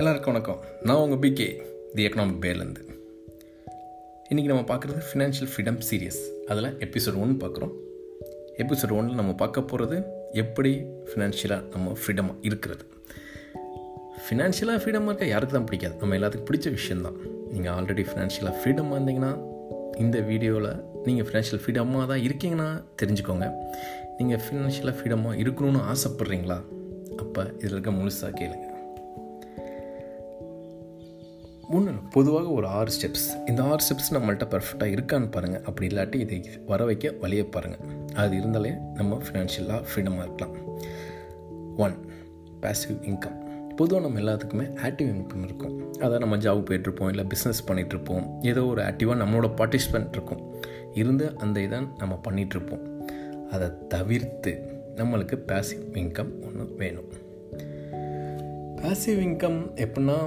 எல்லாருக்கும் வணக்கம். நான் உங்கள் பிகே தி எக்கனாமிக் பேர்லேருந்து இன்றைக்கி நம்ம பார்க்குறது ஃபினான்ஷியல் ஃப்ரீடம் சீரியஸ் அதில் எபிசோட் ஒன் பார்க்குறோம். எபிசோட் ஒன்னில் நம்ம பார்க்க போகிறது எப்படி ஃபினான்ஷியலாக நம்ம ஃப்ரீடமாக இருக்கிறது. ஃபினான்ஷியலாக ஃப்ரீடமாக இருக்க? யாருக்கு தான் பிடிக்காது? நம்ம எல்லாத்துக்கும் பிடிச்ச விஷயந்தான் நீங்கள் ஆல்ரெடி ஃபினான்ஷியலாக ஃப்ரீடமாக இருந்தீங்கன்னா இந்த வீடியோவில் நீங்கள் ஃபினான்ஷியல் ஃப்ரீடமாக தான் இருக்கீங்கன்னா தெரிஞ்சுக்கோங்க. நீங்கள் ஃபினான்ஷியலாக ஃப்ரீடமாக இருக்கணும்னு ஆசைப்பட்றீங்களா? அப்போ இதில் இருக்க முழுசாக கேளுங்க. ஒன்று பொதுவாக ஒரு ஆறு ஸ்டெப்ஸ் இந்த ஆறு ஸ்டெப்ஸ் நம்மள்கிட்ட பர்ஃபெக்டாக இருக்கான்னு பாருங்கள் அப்படி இல்லாட்டி இதை வர வைக்க வழியை பாருங்கள் அது இருந்தாலே நம்ம ஃபினான்ஷியலாக ஃப்ரீடமாக இருக்கலாம். ஒன் பேசிவ் இன்கம் பொதுவாக நம்ம எல்லாத்துக்குமே ஆக்டிவ் இன்கம் இருக்கும். அதாவது நம்ம ஜாப் போயிட்டுருப்போம் இல்லை பிஸ்னஸ் பண்ணிகிட்ருப்போம் ஏதோ ஒரு ஆக்டிவாக நம்மளோட பார்ட்டிசிபென்ட் இருக்கும். இருந்து அந்த இதை நம்ம பண்ணிகிட்ருப்போம் அதை தவிர்த்து நம்மளுக்கு பேசிவ் இன்கம் ஒன்று வேணும். பேசிவ் இன்கம் எப்படின்னா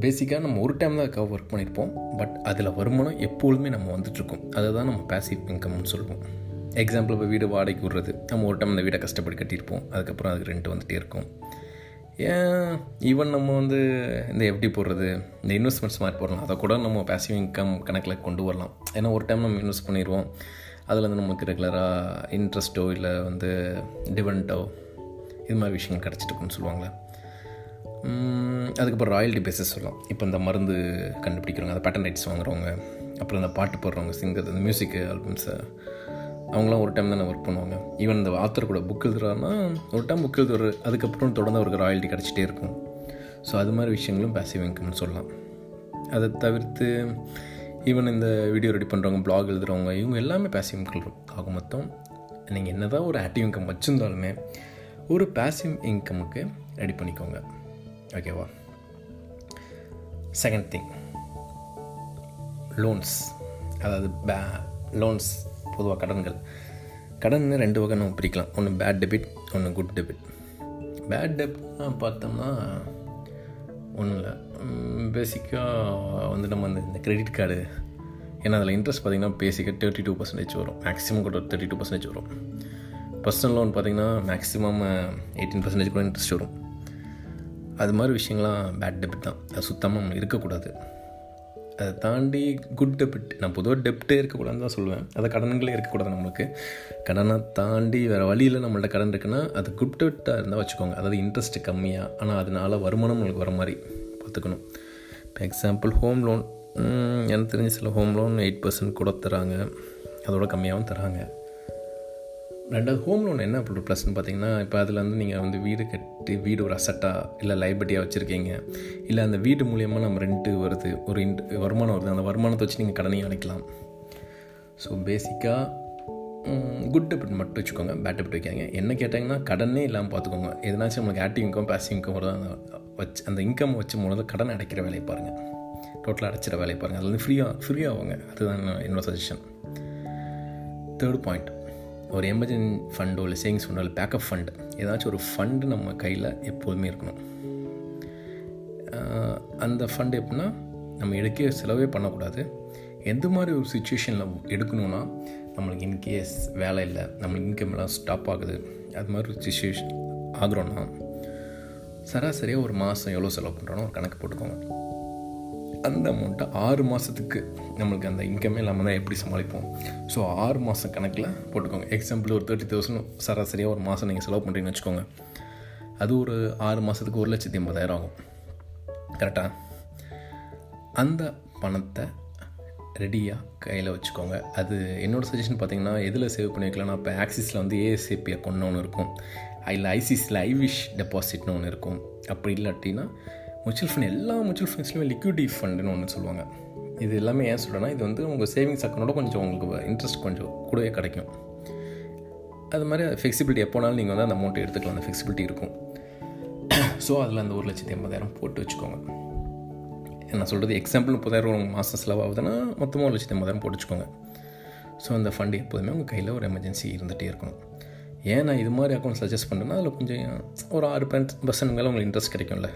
பேசிக்காக நம்ம ஒரு டைம் தான் அதுக்காக ஒர்க் பண்ணியிருப்போம் பட் அதில் வருமானம் எப்பொழுதுமே நம்ம வந்துட்டுருக்கோம். அதை தான் நம்ம பேசிவ் இன்கம்னு சொல்லுவோம். எக்ஸாம்பிள் இப்போ வீடு வாடகைக்கு விடுறது. நம்ம ஒரு டைம் அந்த வீடை கஷ்டப்பட்டு கட்டியிருப்போம். அதுக்கப்புறம் அதுக்கு ரெண்ட் வந்துகிட்டே இருக்கும். ஏன்? ஈவன் நம்ம வந்து இந்த எஃப்டி போடுறது இந்த இன்வெஸ்ட்மெண்ட்ஸ் மாதிரி போடலாம். அதை கூட நம்ம பேசிவ் இன்கம் கணக்கில் கொண்டு வரலாம். ஏன்னா ஒரு டைம் நம்ம இன்வெஸ்ட் பண்ணிடுவோம் அதில் வந்து நமக்கு ரெகுலராக இன்ட்ரெஸ்ட்டோ இல்லை வந்து டிவெண்ட்டோ இது மாதிரி விஷயங்கள் கிடச்சிட்டு இருக்குன்னு சொல்லுவாங்களே. அதுக்கப்புறம் ராயல்ட்டி பேசஸ் சொல்லலாம் இப்போ இந்த மருந்து கண்டுபிடிக்கிறவங்க அந்த பேட்டன் ரைட்ஸ் வாங்குறவங்க அப்புறம் இந்த பாட்டு போடுறவங்க சிங்கர் இந்த மியூசிக் ஆல்பம்ஸை அவங்களாம் ஒரு டைம் தானே ஒர்க் பண்ணுவாங்க. ஈவன் இந்த ஆத்தர் கூட புக் எழுதுறாருன்னா ஒரு டைம் புக் எழுதுறாரு அதுக்கப்புறம் தொடர்ந்து அவருக்கு ராயல்ட்டி கிடச்சிட்டே இருக்கும். ஸோ அது மாதிரி விஷயங்களும் பேசிவ் இன்கம்னு சொல்லலாம். அதை தவிர்த்து ஈவன் இந்த வீடியோ ரெடி பண்ணுறவங்க பிளாக் எழுதுகிறவங்க இவங்க எல்லாமே பேசிவ் இன்கம் ஆக மொத்தம். நீங்கள் என்ன தான் ஒரு ஆக்டிவ் இன்கம் வச்சுருந்தாலுமே ஒரு பேசிவ் இன்கமுக்கு ரெடி பண்ணிக்கோங்க. ஓகேவா செகண்ட் திங் லோன்ஸ் அதாவது பே லோன்ஸ் பொதுவாக கடன்கள். கடன் ரெண்டு வகை நம்ம பிரிக்கலாம். ஒன்று பேட் டெபிட் ஒன்று குட் டெபிட் பேட் டெபிட்னா பார்த்தோம்னா ஒன்றும் இல்லை. பேசிக்காக வந்து நம்ம அந்த இந்த கிரெடிட் கார்டு ஏன்னா அதில் இன்ட்ரெஸ்ட் பார்த்திங்கன்னா பேசிக்காக தேர்ட்டி டூ பர்சன்டேஜ் வரும். மேக்ஸிமம் கூட தேர்ட்டி டூ பர்சன்டேஜ் வரும். பர்சனல் லோன் பார்த்திங்கன்னா மேக்ஸிமம் எயிட்டீன் பர்சன்டேஜ் கூட இன்ட்ரெஸ்ட் வரும். அது மாதிரி விஷயங்கள்லாம் பேட் டெபிட் தான். அது சுத்தமாக இருக்கக்கூடாது. அதை தாண்டி குட் டெபிட் நான் பொதுவாக டெப்ட்டே இருக்கக்கூடாதுன்னு தான் சொல்லுவேன். அதை கடன்களே இருக்கக்கூடாது நம்மளுக்கு. கடனை தாண்டி வேறு வழியில் நம்மள்ட்ட கடன் இருக்குன்னா அது குட் டெப்ட்டாக இருந்தால் வச்சுக்கோங்க. அதாவது இன்ட்ரெஸ்ட் கம்மியாக ஆனால் அதனால் வருமானம் நம்மளுக்கு வர மாதிரி பார்த்துக்கணும். இப்போ எக்ஸாம்பிள் ஹோம் லோன் எனக்கு தெரிஞ்ச சில ஹோம் லோன் எயிட் பர்சன்ட் கூட தராங்க. அதோட கம்மியாகவும் தராங்க. ரெண்டாவது ஹோம் லோன் என்ன அப்படி ப்ளஸ்ன்னு பார்த்தீங்கன்னா இப்போ அதில் வந்து நீங்கள் வந்து வீடு கட்டி வீடு ஒரு அசட்டாக இல்லை லைபர்ட்டியாக வச்சுருக்கீங்க. இல்லை அந்த வீடு மூலியமாக நம்ம ரெண்ட்டு வருது ஒரு இன்ட் வருமானம் வருது அந்த வருமானத்தை வச்சு நீங்கள் கடனையும் அடைக்கலாம். ஸோ பேசிக்காக குட் டெபிட் மட்டும் வச்சுக்கோங்க பேட் டெபிட் வைக்காங்க என்ன கேட்டாங்கன்னா கடனே இல்லாமல் பார்த்துக்கோங்க எதனாச்சும் நம்மளுக்கு ஆக்டிவ் இன்கம் பேசிவ் இன்கம் வருது அந்த வச்சு அந்த இன்கம் வச்சு மூலம் கடன் அடைக்கிற வேலையை பாருங்கள் டோட்டலாக அடைச்சிற வேலையை பாருங்கள் அதில் வந்து ஃப்ரீயாக ஃப்ரீயாகுங்க அதுதான் என்னோடய சஜஷன் தேர்ட் பாயிண்ட் ஒரு எமர்ஜென்சி ஃபண்டோ இல்லை சேவிங்ஸ் ஃபண்டோ இல்லை பேக்கப் ஃபண்டு ஏதாச்சும் ஒரு ஃபண்டு நம்ம கையில் எப்போதுமே இருக்கணும். அந்த ஃபண்டு எப்படின்னா நம்ம எடுக்க செலவே பண்ணக்கூடாது. எந்த மாதிரி ஒரு சுச்சுவேஷனில் எடுக்கணும்னா நம்மளுக்கு இன்கேஸ் வேலை இல்லை நம்மளுக்கு இன்கம் எல்லாம் ஸ்டாப் ஆகுது அது மாதிரி ஒரு சுச்சுவேஷன் ஆகிறோன்னா சராசரியாக ஒரு மாதம் எவ்வளோ செலவு பண்ணுறோன்னு ஒரு கணக்கு போட்டுக்கோங்க. அந்த அமௌண்ட்டை ஆறு மாதத்துக்கு நம்மளுக்கு அந்த இன்கமே இல்லாமல் தான் எப்படி சமாளிப்போம்? ஸோ ஆறு மாதம் கணக்கில் போட்டுக்கோங்க. எக்ஸாம்பிள் ஒரு தேர்ட்டி தௌசண்ட் சராசரியாக ஒரு மாதம் நீங்கள் செலவு பண்ணுறீங்கன்னு வச்சுக்கோங்க. அது ஒரு ஆறு மாதத்துக்கு ஒரு லட்சத்தி ஐம்பதாயிரம் ஆகும். கரெக்டாக அந்த பணத்தை ரெடியாக கையில் வச்சுக்கோங்க. அது என்னோடய சஜஷன் பார்த்தீங்கன்னா எதில் சேவ் பண்ணி வைக்கலாம்னா இப்போ ஆக்சிஸில் வந்து ஏஎஸ்ஏபி அக்கௌண்ட்னு ஒன்று இருக்கும். இல்லை ஐசிஸில் ஐவிஷ் டெபாசிட்னு ஒன்று இருக்கும். அப்படி இல்லாட்டினா மியூச்சுவல் ஃபண்ட் எல்லா மியூச்சுவல் ஃபண்ட்ஸ்லையுமே லிக்விடி ஃபண்டுன்னு ஒன்று சொல்லுவாங்க. இது எல்லாமே ஏன் சொல்கிறேன்னா இது வந்து உங்கள் சேவிங்ஸ் அக்கௌண்ட்டோட கொஞ்சம் உங்களுக்கு இன்ட்ரெஸ்ட் கொஞ்சம் கூடவே கிடைக்கும். அது மாதிரி ஃப்ளெக்சிபிலிட்டி எப்போனாலும் நீங்கள் வந்து அந்த அமௌண்ட்டை எடுத்துக்கலாம். அந்த ஃபெக்சிபிலிட்டி இருக்கும். ஸோ அதில் அந்த ஒரு லட்சத்தி ஐம்பதாயிரம் போட்டு வச்சுக்கோங்க. நான் சொல்கிறது எக்ஸாம்பிள் முப்பதாயிரம் மாதம் செலவாகுதுன்னா மொத்தமாக ஒரு லட்சத்தி ஐம்பதாயிரம் போட்டு வச்சுக்கோங்க. ஸோ அந்த ஃபண்டு எப்போதுமே உங்கள் கையில் ஒரு எமர்ஜென்சி இருந்துகிட்டே இருக்கணும். ஏன் நான் இது மாதிரி அக்கௌண்ட் சஜஸ்ட் பண்ணுறேன்னா அதில் கொஞ்சம் ஒரு ஆறு பர்சன்ட் மேலே உங்களுக்கு இன்ட்ரெஸ்ட் கிடைக்கும்ல.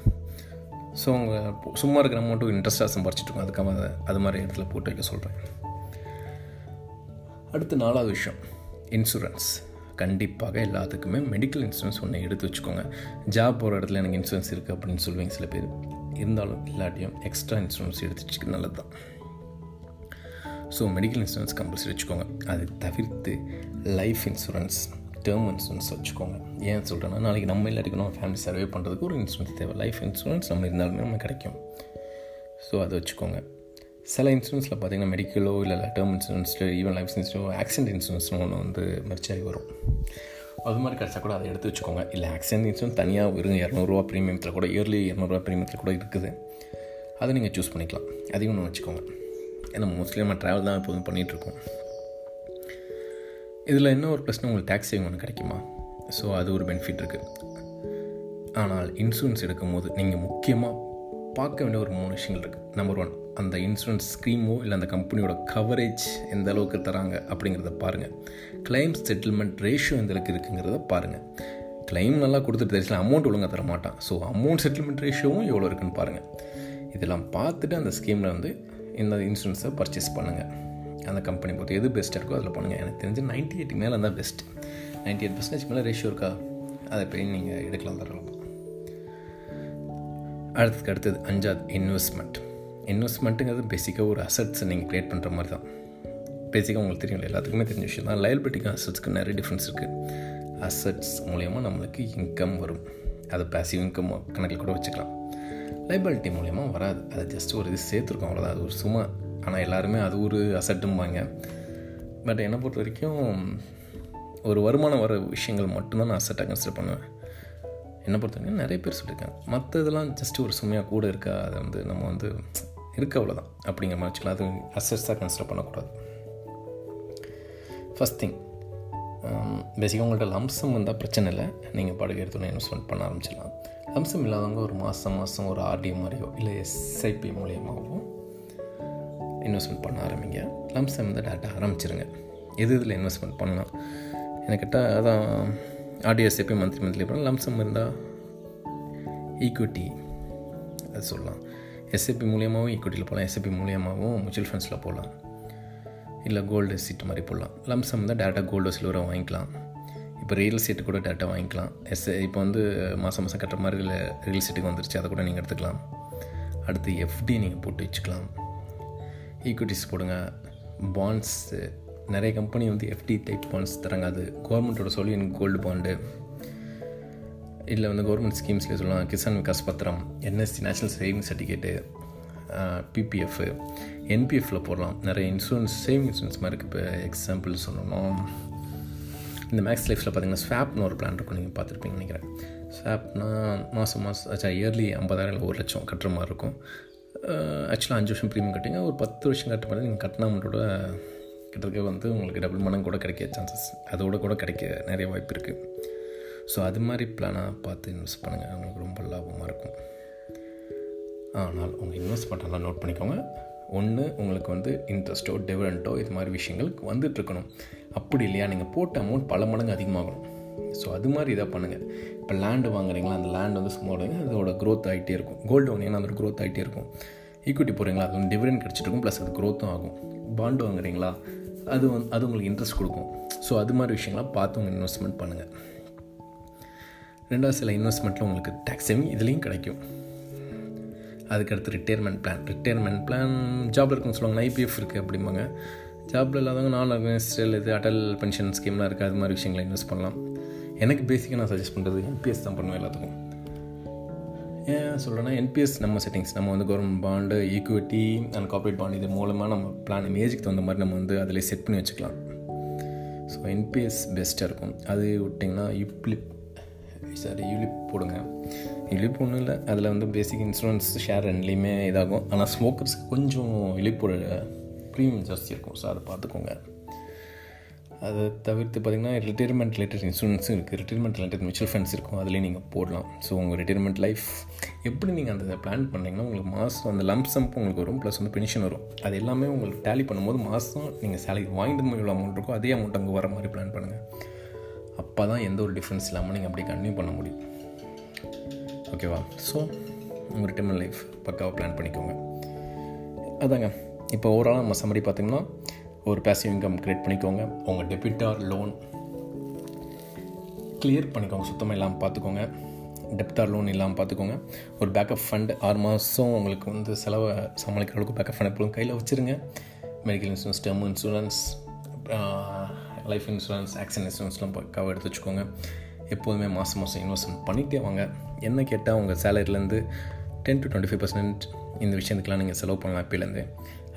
ஸோ அவங்க சும்மா இருக்கிற அமௌண்ட்டு இன்ட்ரெஸ்ட்டாக சம்பாரிச்சிட்ருக்கோம் அதுக்காக அது மாதிரி இடத்துல போட்டு வைக்க சொல்கிறேன் அடுத்து நாலாவது விஷயம். இன்சூரன்ஸ் கண்டிப்பாக எல்லாத்துக்குமே மெடிக்கல் இன்சூரன்ஸ் ஒன்று எடுத்து வச்சுக்கோங்க. ஜாப் போகிற இடத்துல எனக்கு இன்சூரன்ஸ் இருக்குது அப்படின்னு சொல்லுவீங்க சில பேர். இருந்தாலும் இல்லாட்டியும் எக்ஸ்ட்ரா இன்சூரன்ஸ் எடுத்து வச்சுக்க நல்லது தான் ஸோ மெடிக்கல் இன்சூரன்ஸ் கம்பல்சரி வச்சுக்கோங்க. அது தவிர்த்து லைஃப் இன்சூரன்ஸ் டேர்ம் இன்சூரன்ஸ் வச்சுக்கோங்க ஏன் சொல்கிறேன்னா நாளைக்கு நம்ம எல்லாருக்கும் நம்ம ஃபேமிலி சர்வே பண்ணுறதுக்கு ஒரு இன்சூரன்ஸ் தேவை. லைஃப் இன்சூரன்ஸ் நம்ம இருந்தாலுமே நம்ம கிடைக்கும். ஸோ அதை வச்சுக்கோங்க. சில இன்சூரன்ஸில் பார்த்தீங்கன்னா மெடிக்கலோ இல்லை டேர்ம் இன்சூரன்ஸ் ஈவன் லைஃப் இன்சூரன்ஸோ ஆக்சிடென்ட் இன்சூரன்ஸ்னு ஒன்று வந்து மெர்ச்சாகி வரும். அது மாதிரி கிடச்சா கூட அதை எடுத்து வச்சுக்கோங்க. இல்லை ஆக்சிடென்ட் இன்சூரன்ஸ் தனியாக வெறும் இரநூறுவா ப்ரீமியத்தில் கூட இயர்லி இரநூறுவா ப்ரீமியத்தில் கூட இருக்குது. அதை நீங்கள் சூஸ் பண்ணிக்கலாம். அதையும் ஒன்று வச்சுக்கோங்க. ஏன்னா மோஸ்ட்லி நம்ம ட்ராவல் தான் எப்போதும் பண்ணிகிட்ருக்கோம் இதில் என்ன ஒரு பிரச்சனை உங்களுக்கு டேக்ஸ் சேவிங் ஒன்று கிடைக்குமா? ஸோ அது ஒரு பெனிஃபிட் இருக்குது ஆனால் இன்சூரன்ஸ் எடுக்கும் போது நீங்கள் முக்கியமாக பார்க்க வேண்டிய ஒரு மூணு விஷயங்கள் இருக்குது நம்பர் ஒன் அந்த இன்சூரன்ஸ் ஸ்கீமோ இல்லை அந்த கம்பெனியோட கவரேஜ் எந்த அளவுக்கு தராங்க அப்படிங்கிறத பாருங்கள் கிளைம் செட்டில்மெண்ட் ரேஷியோ எந்த அளவுக்கு இருக்குங்கிறத பாருங்கள் கிளைம் நல்லா கொடுத்துட்டு தெரிஞ்சல அமௌண்ட் ஒழுங்காக தர மாட்டான் ஸோ அமௌண்ட் செட்டில்மெண்ட் ரேஷியோவும் எவ்வளோ இருக்குன்னு பாருங்கள் இதெல்லாம் பார்த்துட்டு அந்த ஸ்கீமில் வந்து இந்த இன்சூரன்ஸை பர்ச்சேஸ் பண்ணுங்கள் அந்த கம்பெனி பொறுத்து எது பெஸ்ட்டாக இருக்கோ அதில் பண்ணுங்கள் எனக்கு தெரிஞ்சு நைன்ட்டி எயிட் மேலே இருந்தால் பெஸ்ட் நைன்ட்டி எயிட் பர்சன்டேஜ் மேலே ரேஷியோ இருக்கா? அதை போய் நீங்கள் எடுக்கலாம் தரலாம். அடுத்ததுக்கு அடுத்தது அஞ்சாவது இன்வெஸ்ட்மெண்ட் இன்வெஸ்ட்மெண்ட்டுங்கிறது பேசிக்காக ஒரு அசட்ஸை நீங்கள் க்ரியேட் பண்ணுற மாதிரி தான். பேசிக்காக உங்களுக்கு தெரியும். எல்லாத்துக்குமே தெரிஞ்ச விஷயம் தான். லயபிலிட்டிக்கும் அசட்ஸ்க்கு நிறைய டிஃப்ரென்ஸ் இருக்குது அசட்ஸ் மூலயமா நம்மளுக்கு இன்கம் வரும். அதை பேசிவ் இன்கம் கணக்கில் கூட வச்சுக்கலாம். லைபிலிட்டி மூலயமா வராது. அது ஜஸ்ட் ஒரு இது சேர்த்துருக்கோம். அவ்வளோதான் அது ஒரு சும்மா ஆனால் எல்லாருமே அது ஒரு அசட்டும்பாங்க. பட் என்னை பொறுத்த வரைக்கும் ஒரு வருமானம் வர விஷயங்கள் மட்டும்தான் நான் அசட்டாக கன்சிடர் பண்ணுவேன். என்னை பொறுத்த வரைக்கும் நிறைய பேர் சொல்லியிருக்காங்க. மற்ற இதெல்லாம் ஜஸ்ட் ஒரு சுமையாக கூட இருக்கா? அதை வந்து நம்ம வந்து இருக்க அவ்வளோதான் அப்படிங்கிற மாதிரி வச்சுக்கலாம். அது அசட்ஸாக கன்சிடர் பண்ணக்கூடாது. ஃபஸ்ட் திங் பேசிக்காக உங்கள்கிட்ட லம்சம் வந்தால் பிரச்சனை இல்லை. நீங்கள் படுகை எடுத்தோன்னே இன்வெஸ்ட்மெண்ட் பண்ண ஆரம்பிச்சிடலாம். லம்சம் இல்லாதவங்க ஒரு மாதம் மாதம் ஒரு ஆர்டி மாதிரியோ இல்லை எஸ்ஐபி மூலியமாகவும் இன்வெஸ்ட்மெண்ட் பண்ண ஆரம்பிங்க. லம்சம் வந்து டேட்டா ஆரம்பிச்சிருங்க. எது இதில் இன்வெஸ்ட்மெண்ட் பண்ணலாம்? எனக்கிட்ட அதான் ஆர்டிஎஸ்ஏபி மந்த்லி மந்த்லி பண்ணலாம் லம்சம் இருந்தால் ஈக்விட்டி அது சொல்லலாம். எஸ்ஐபி மூலியமாகவும் ஈக்விட்டியில் போகலாம் எஸ்ஐபி மூலியமாகவும் மியூச்சுவல் ஃபண்ட்ஸில் போகலாம் இல்லை கோல்டு சீட் மாதிரி போடலாம். லம்சம் தான் டேட்டா கோல்டு சில்வரை வாங்கிக்கலாம். இப்போ ரியல் எஸ்டேட்டு கூட டேட்டா வாங்கிக்கலாம். எஸ் இப்போ வந்து மாதம் மாதம் கட்டுற மாதிரி இல்லை ரியல் எஸ்டேட்டுக்கு வந்துருச்சு. அதை கூட நீங்கள் எடுத்துக்கலாம். அடுத்து எஃப்டி நீங்கள் போட்டு வச்சுக்கலாம். ஈக்விட்டிஸ் போடுங்க. பாண்ட்ஸு நிறைய கம்பெனி வந்து எஃப்டி டைப் பாண்ட்ஸ் தராங்க அது கவர்மெண்ட்டோட சொல்லி எனக்கு கோல்டு பாண்டு இல்லை வந்து கவர்மெண்ட் ஸ்கீம்ஸ்லேயே சொல்லலாம். கிசான் விகாஸ் பத்திரம் NSC national saving certificate PPF என்பிஎஃப்பில் போடலாம். நிறைய இன்சூரன்ஸ் சேவிங் இன்சூரன்ஸ் மாதிரி இருக்குது இப்போ எக்ஸாம்பிள் சொல்லணும்னா இந்த மேக்ஸ் லைஃப்பில் பார்த்தீங்கன்னா ஸ்வாப்னு ஒரு பிளான் இருக்கும். நீங்கள் பார்த்துருப்பீங்கன்னு நினைக்கிறேன். ஸ்வாப்னா மாதம் மாதம் ஆச்சா இயர்லி ஐம்பதாயிரம் இல்லை ஒரு லட்சம் கட்டுற மாதிரி இருக்கும். ஆக்சுவலாக அஞ்சு வருஷம் ப்ரீமியம் கட்டிங்க. ஒரு பத்து வருஷம் கட்ட மாதிரி நீங்கள் கட்டின அமௌண்ட்டோட கிட்டத்தட்ட வந்து உங்களுக்கு டபுள் மடங்கு கூட கிடைக்க சான்சஸ் அதோட கூட கிடைக்க நிறைய வாய்ப்பு இருக்குது ஸோ அது மாதிரி பிளானாக பார்த்து இன்வெஸ்ட் பண்ணுங்கள் உங்களுக்கு ரொம்ப லாபமாக இருக்கும். ஆனால் உங்கள் இன்வெஸ்ட் பண்ணலாம் நோட் பண்ணிக்கோங்க. ஒன்று உங்களுக்கு வந்து இன்ட்ரெஸ்ட்டோ டிவிடெண்ட்டோ இது மாதிரி விஷயங்கள் வந்துட்டுருக்கணும் அப்படி இல்லையா நீங்கள் போட்ட அமௌண்ட் பல மடங்கு அதிகமாகணும். ஸோ அது மாதிரி இதாக பண்ணுங்கள் இப்போ லேண்டு வாங்குறீங்களா? அந்த லேண்ட் வந்து சும்மா விடுங்க. அதோட க்ரோத் ஆகிட்டே இருக்கும். கோல்டு வாங்கினீங்கன்னா அதோட க்ரோத் ஆகிட்டே இருக்கும். ஈக்விட்டி போகிறீங்களா அது வந்து கிடச்சிருக்கும் ப்ளஸ் அது க்ரோத்தும் ஆகும். பாண்டு வாங்குறீங்களா? அது வந்து அது உங்களுக்கு இன்ட்ரெஸ்ட் கொடுக்கும். ஸோ அது மாதிரி விஷயங்களாம் பார்த்து உங்கள் இன்வெஸ்ட்மெண்ட் பண்ணுங்கள் ரெண்டாவது சில இன்வெஸ்ட்மெண்ட்டில் உங்களுக்கு டேக்ஸ் சேவிங் இதுலேயும் கிடைக்கும். அதுக்கடுத்து ரிட்டையர்மெண்ட் பிளான் ரிட்டையர்மெண்ட் பிளான் ஜாபில் இருக்குன்னு சொல்லுவாங்க ஐபிஎஃப் இருக்குது அப்படிம்பாங்க. ஜாப்பில் இல்லாதவங்க நான் ஆர்கனைஸ்டல் இது அடல் பென்ஷன் ஸ்கீம்லாம் இருக்குது அது மாதிரி விஷயங்களை இன்வெஸ்ட் பண்ணலாம். எனக்கு பேசிக்காக நான் சஜஸ்ட் பண்ணுறது என்பிஎஸ் தான் பண்ணுவேன் எல்லாத்துக்கும். ஏன் சொல்கிறேன்னா என்பிஎஸ் நம்ம செட்டிங்ஸ் நம்ம வந்து government bond equity and corporate bond இது மூலமாக நம்ம பிளான் இமேஜுக்கு தகுந்த மாதிரி நம்ம வந்து அதில் செட் பண்ணி வச்சுக்கலாம். ஸோ என்பிஎஸ் பெஸ்ட்டாக இருக்கும். அது விட்டிங்கன்னா யூப்ளிப் சாரி யூலிப் போடுங்க. இழிப்பு ஒன்றும் இல்லை. அதில் வந்து பேசிக் இன்சூரன்ஸ் ஷேர் ரெண்டுலேயுமே இதாகும். ஆனால் ஸ்மோக்கர்ஸ்க்கு கொஞ்சம் இழிப்போட ப்ரீமியம் ஜாஸ்தி இருக்கும். ஸோ அதை பார்த்துக்கோங்க. அதை தவிர்த்து பார்த்திங்கன்னா ரிட்டையர்மெண்ட் ரிலேட்டட் இன்சூரன்ஸும் இருக்குது ரிட்டையர்மெண்ட் ரிலேட்டட் மியூச்சுவல் ஃபண்ட்ஸ் இருக்கும். அதுலேயும் நீங்கள் போடலாம். ஸோ உங்கள் ரிட்டைர்மெண்ட் லைஃப் எப்படி நீங்கள் அந்த பிளான் பண்ணிங்கன்னா உங்களுக்கு மாதம் அந்த லம்ப் உங்களுக்கு வரும். ப்ளஸ் வந்து பென்ஷன் வரும். அது எல்லாமே உங்களுக்கு டேலி பண்ணும்போது மாதம் நீங்கள் சேலரி வாங்கிட்டு எவ்வளோ அமௌண்ட் இருக்கோ அதே அமௌண்ட் அங்கே வர மாதிரி பிளான் பண்ணுங்கள் அப்போ தான் எந்த ஒரு டிஃப்ரென்ஸ் இல்லாமல் நீங்கள் அப்படி கன்டினியூ பண்ண முடியும். ஓகேவா ஸோ உங்கள் ரிட்டைர்மெண்ட் லைஃப் பக்காவாக பிளான் பண்ணிக்கோங்க. அதாங்க. இப்போ ஓவராலாக நம்ம சம்மடி பார்த்திங்கன்னா ஒரு பேசிவ் இன்கம் க்ரியேட் பண்ணிக்கோங்க. உங்கள் டெபிட்டார் லோன் கிளியர் பண்ணிக்கோங்க. சுத்தமாக இல்லாமல் பார்த்துக்கோங்க டெப்தார் லோன் இல்லாமல் பார்த்துக்கோங்க ஒரு பேக்கப் ஃபண்ட் ஆறு மாதம் உங்களுக்கு வந்து செலவை சமாளிக்கிற அளவுக்கு பேக்கப் ஃபண்ட் எப்பொழுதும் கையில் வச்சுருங்க. Medical insurance term insurance life insurance accident இன்சூரன்ஸ்லாம் பக்காவாக எடுத்து வச்சுக்கோங்க. எப்போதுமே மாதம் மாதம் இன்வெஸ்ட்மெண்ட் பண்ணிகிட்டே வாங்க. என்ன கேட்டால் உங்கள் சேலரிலேருந்து ten to twenty five percent இந்த விஷயத்துக்கெலாம் நீங்கள் செலவு பண்ணலாம். இப்போலேருந்து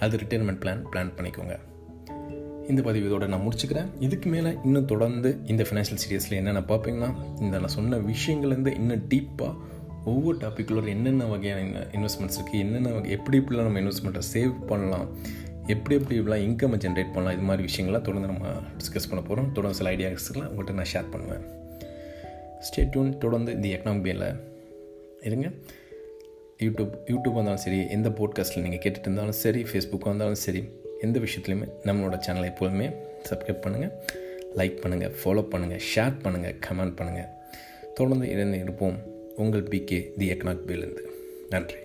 அது ரிட்டைர்மெண்ட் பிளான் பிளான் பண்ணிக்கோங்க. இந்த பதிவு இதோட நான் முடிச்சுக்கிறேன். இதுக்கு மேலே இன்னும் தொடர்ந்து இந்த ஃபினான்ஷியல் சீரியஸில் என்னென்ன பார்ப்பீங்கன்னா இந்த நான் சொன்ன விஷயங்கள்லேருந்து இன்னும் டீப்பாக ஒவ்வொரு டாப்பிக்குள்ள என்னென்ன வகையான இன்வெஸ்ட்மெண்ட்ஸ் இருக்குது என்னென்ன வகை எப்படி இப்படிலாம் நம்ம இன்வெஸ்ட்மெண்ட்டை சேவ் பண்ணலாம் எப்படி எப்படி இப்படிலாம் இன்கம் ஜென்ரேட் பண்ணலாம் இது மாதிரி விஷயங்கள்லாம் தொடர்ந்து நம்ம டிஸ்கஸ் பண்ண போகிறோம் தொடர்ந்து சில ஐடியாஸ்லாம் உங்கள்கிட்ட நான் ஷேர் பண்ணுவேன். ஸ்டேட் டியூன் தொடர்ந்து தி எக்கனாமிக் பேல இருங்க. யூடியூப் யூடியூப் வந்தாலும் சரி எந்த போட்காஸ்ட்டில் நீங்கள் கேட்டுட்டு இருந்தாலும் சரி ஃபேஸ்புக்காக இருந்தாலும் சரி எந்த விஷயத்துலையுமே நம்மளோட சேனலை எப்போதுமே சப்ஸ்கிரைப் பண்ணுங்கள் லைக் பண்ணுங்கள் ஃபாலோ பண்ணுங்கள் ஷேர் பண்ணுங்கள் கமெண்ட் பண்ணுங்கள் தொடர்ந்து இணைந்து இருப்போம். உங்கள் பிகே தி எக்கனாக் பேலேருந்து நன்றி.